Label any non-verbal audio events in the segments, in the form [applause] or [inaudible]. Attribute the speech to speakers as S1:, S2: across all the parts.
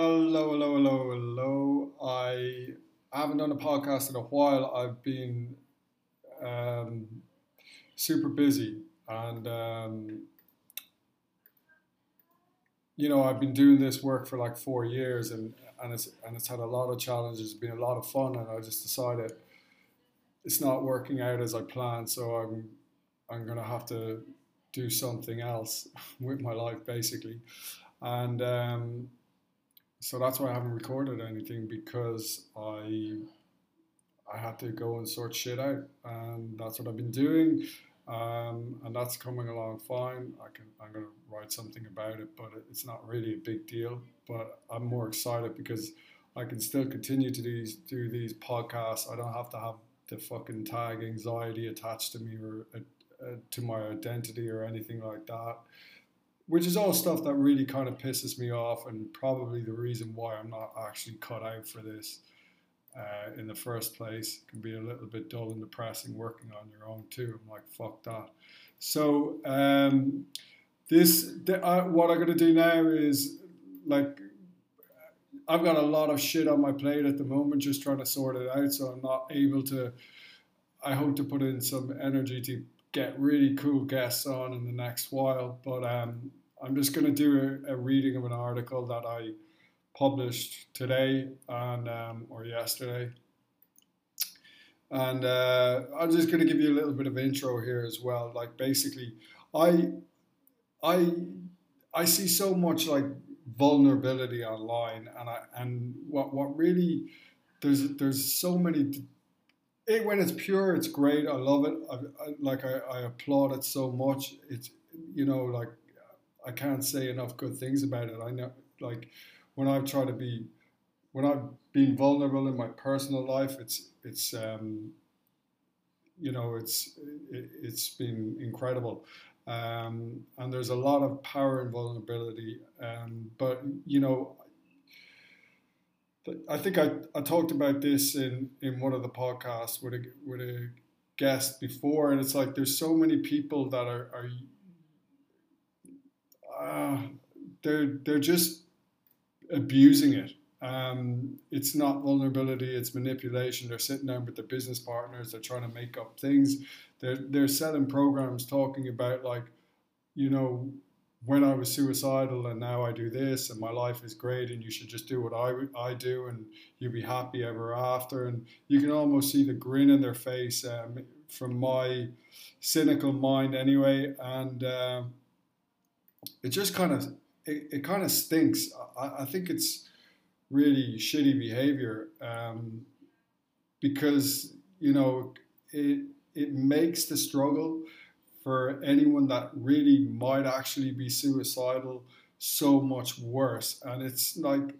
S1: Hello, hello, hello, hello. I haven't done a podcast in a while. I've been um, super busy and um, you know I've been doing this work for like four years and and it's and it's had a lot of challenges. It's been a lot of fun, and I just decided it's not working out as I planned. So I'm I'm gonna have to do something else [laughs] with my life basically, and um, so that's why I haven't recorded anything because I I had to go and sort shit out, and that's what I've been doing. Um, and that's coming along fine. I can I'm gonna write something about it, but it's not really a big deal. But I'm more excited because I can still continue to do these do these podcasts. I don't have to have the fucking tag anxiety attached to me or uh, uh, to my identity or anything like that. Which is all stuff that really kind of pisses me off, and probably the reason why I'm not actually cut out for this uh, in the first place. It can be a little bit dull and depressing working on your own too. I'm like, fuck that. So um, this, the, uh, what I'm gonna do now is like, I've got a lot of shit on my plate at the moment, just trying to sort it out. So I'm not able to. I hope to put in some energy to get really cool guests on in the next while. But um, I'm just gonna do a, a reading of an article that I published today and um, or yesterday. And uh, I'm just going to give you a little bit of intro here as well. Like basically, I I I see so much like vulnerability online, and I and what what really there's there's so many. It, when it's pure, it's great. I love it. I, I, like I, I applaud it so much. It's you know like I can't say enough good things about it. I know like when I've tried to be, when I've been vulnerable in my personal life, it's it's um, you know it's it, has been incredible. Um, and there's a lot of power in vulnerability. Um, but you know, I think I, I talked about this in, in one of the podcasts with a with a guest before, and it's like there's so many people that are are uh, they're they're just abusing it. Um, it's not vulnerability, it's manipulation. They're sitting down with their business partners, they're trying to make up things. They're, they're selling programs talking about, like, you know, when I was suicidal and now I do this and my life is great and you should just do what I, I do and you'll be happy ever after. And you can almost see the grin in their face um, from my cynical mind anyway. And uh, it just kind of it, it kind of stinks. I, I, think it's really shitty behavior um, because you know it it makes the struggle for anyone that really might actually be suicidal so much worse. And it's like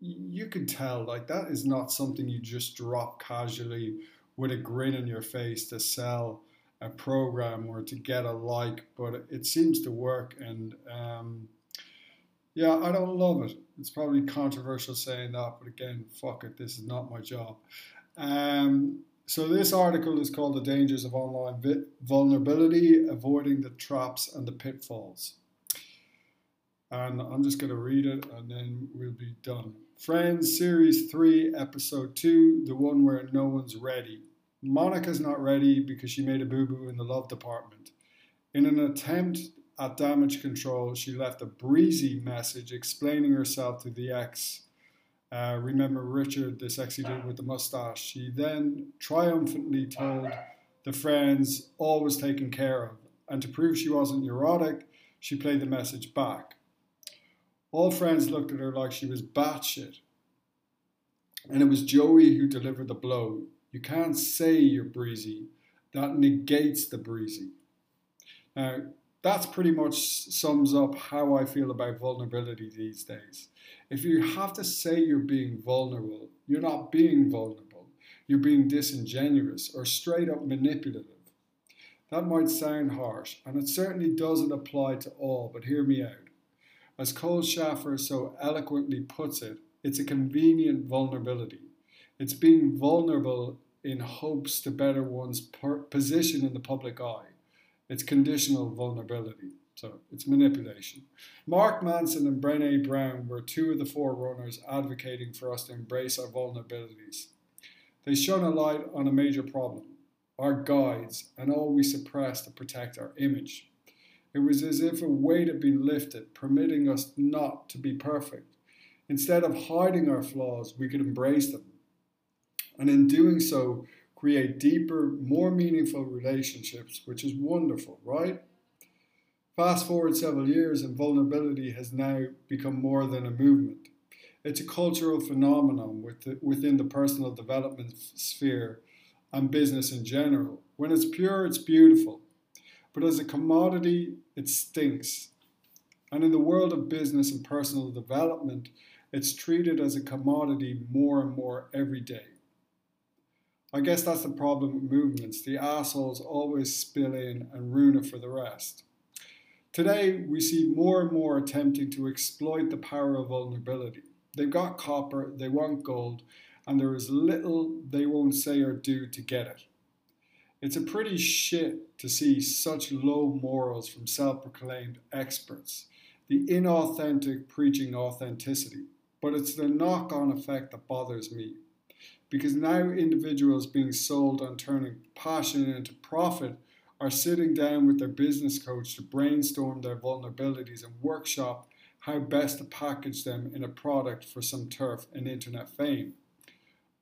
S1: you can tell like that is not something you just drop casually with a grin on your face to sell a program or to get a like, but it seems to work. And um, yeah, I don't love it. It's probably controversial saying that, but again, fuck it. This is not my job. Um, so this article is called "The Dangers of Online Vulnerability: Avoiding the Traps and the Pitfalls." And I'm just going to read it, and then we'll be done. Friends, Series Three, Episode Two, the one where no one's ready. Monica's not ready because she made a boo boo in the love department. In an attempt at damage control, she left a breezy message explaining herself to the ex. Uh, remember Richard, the sexy dude with the mustache. She then triumphantly told the friends all was taken care of, and to prove she wasn't neurotic, she played the message back. All friends looked at her like she was batshit. And it was Joey who delivered the blow. You can't say you're breezy. That negates the breezy. Now, that's pretty much sums up how I feel about vulnerability these days. If you have to say you're being vulnerable, you're not being vulnerable. You're being disingenuous or straight up manipulative. That might sound harsh, and it certainly doesn't apply to all, but hear me out. As Cole Schafer so eloquently puts it, it's a convenient vulnerability. It's being vulnerable in hopes to better one's position in the public eye. It's conditional vulnerability. So it's manipulation. Mark Manson and Brene Brown were two of the forerunners advocating for us to embrace our vulnerabilities. They shone a light on a major problem our guides and all we suppress to protect our image. It was as if a weight had been lifted, permitting us not to be perfect. Instead of hiding our flaws, we could embrace them. And in doing so, create deeper, more meaningful relationships, which is wonderful, right? Fast forward several years, and vulnerability has now become more than a movement. It's a cultural phenomenon within the personal development sphere and business in general. When it's pure, it's beautiful. But as a commodity, it stinks. And in the world of business and personal development, it's treated as a commodity more and more every day. I guess that's the problem with movements. The assholes always spill in and ruin it for the rest. Today, we see more and more attempting to exploit the power of vulnerability. They've got copper, they want gold, and there is little they won't say or do to get it. It's a pretty shit to see such low morals from self proclaimed experts, the inauthentic preaching authenticity. But it's the knock on effect that bothers me. Because now individuals being sold on turning passion into profit are sitting down with their business coach to brainstorm their vulnerabilities and workshop how best to package them in a product for some turf and internet fame.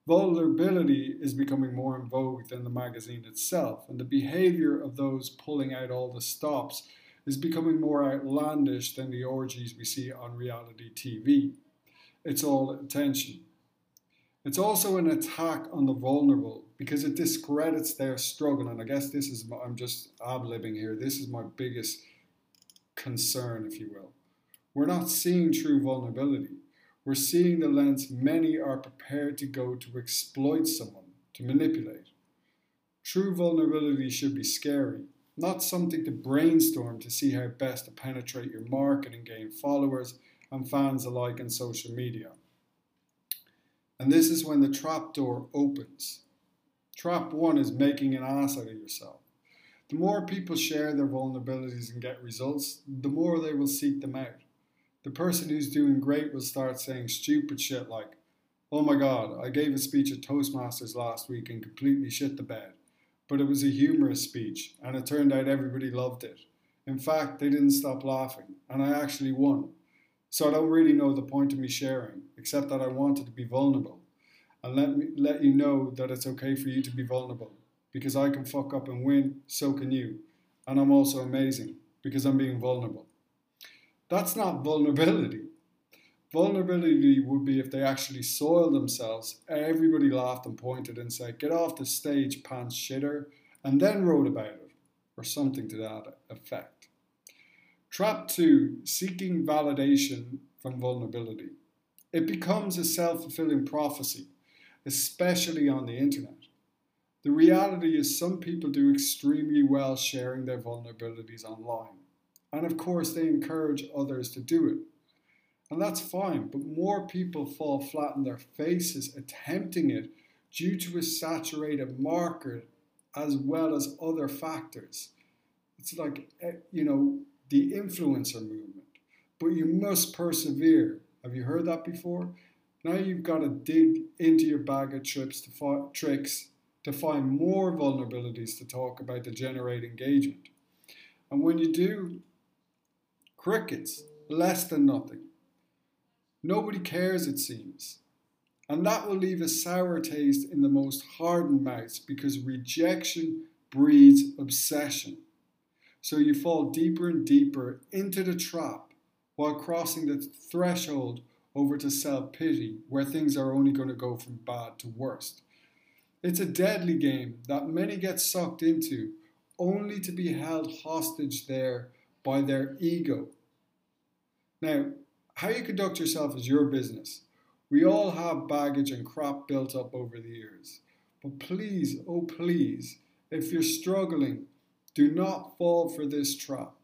S1: Vulnerability is becoming more in vogue than the magazine itself, and the behavior of those pulling out all the stops is becoming more outlandish than the orgies we see on reality TV. It's all attention. It's also an attack on the vulnerable because it discredits their struggle. And I guess this is, I'm just ab libbing here, this is my biggest concern, if you will. We're not seeing true vulnerability. We're seeing the lengths many are prepared to go to exploit someone, to manipulate. True vulnerability should be scary, not something to brainstorm to see how best to penetrate your market and gain followers and fans alike on social media. And this is when the trap door opens. Trap one is making an ass out of yourself. The more people share their vulnerabilities and get results, the more they will seek them out. The person who's doing great will start saying stupid shit like, Oh my god, I gave a speech at Toastmasters last week and completely shit the bed. But it was a humorous speech, and it turned out everybody loved it. In fact, they didn't stop laughing, and I actually won. So I don't really know the point of me sharing, except that I wanted to be vulnerable and let me let you know that it's okay for you to be vulnerable because I can fuck up and win, so can you. And I'm also amazing because I'm being vulnerable. That's not vulnerability. Vulnerability would be if they actually soiled themselves, everybody laughed and pointed and said, Get off the stage, pants shitter, and then wrote about it, or something to that effect. Trap two, seeking validation from vulnerability. It becomes a self fulfilling prophecy, especially on the internet. The reality is, some people do extremely well sharing their vulnerabilities online. And of course, they encourage others to do it. And that's fine, but more people fall flat on their faces attempting it due to a saturated market as well as other factors. It's like, eh, you know, the influencer movement. But you must persevere. Have you heard that before? Now you've got to dig into your bag of trips to fi- tricks to find more vulnerabilities to talk about to generate engagement. And when you do, crickets, less than nothing. Nobody cares, it seems. And that will leave a sour taste in the most hardened mouths because rejection breeds obsession. So you fall deeper and deeper into the trap while crossing the threshold over to self pity, where things are only going to go from bad to worst. It's a deadly game that many get sucked into, only to be held hostage there by their ego. Now, how you conduct yourself is your business. We all have baggage and crap built up over the years. But please, oh please, if you're struggling, do not fall for this trap.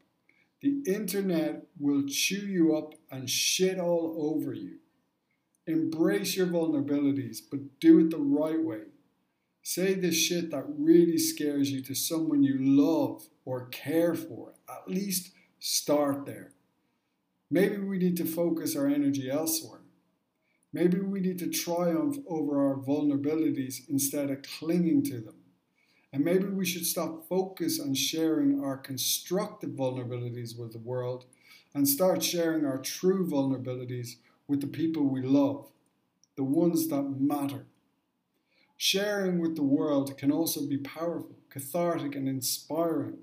S1: The internet will chew you up and shit all over you. Embrace your vulnerabilities, but do it the right way. Say the shit that really scares you to someone you love or care for, at least Start there. Maybe we need to focus our energy elsewhere. Maybe we need to triumph over our vulnerabilities instead of clinging to them. And maybe we should stop focus on sharing our constructive vulnerabilities with the world and start sharing our true vulnerabilities with the people we love, the ones that matter. Sharing with the world can also be powerful, cathartic, and inspiring.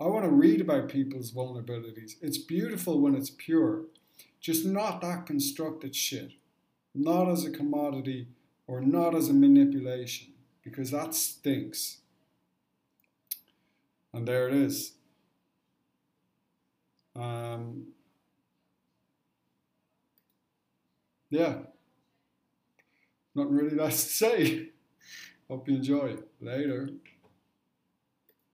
S1: I want to read about people's vulnerabilities. It's beautiful when it's pure, just not that constructed shit, not as a commodity or not as a manipulation because that stinks. And there it is. Um, yeah, not really [laughs] nice to say. Hope you enjoy. Later.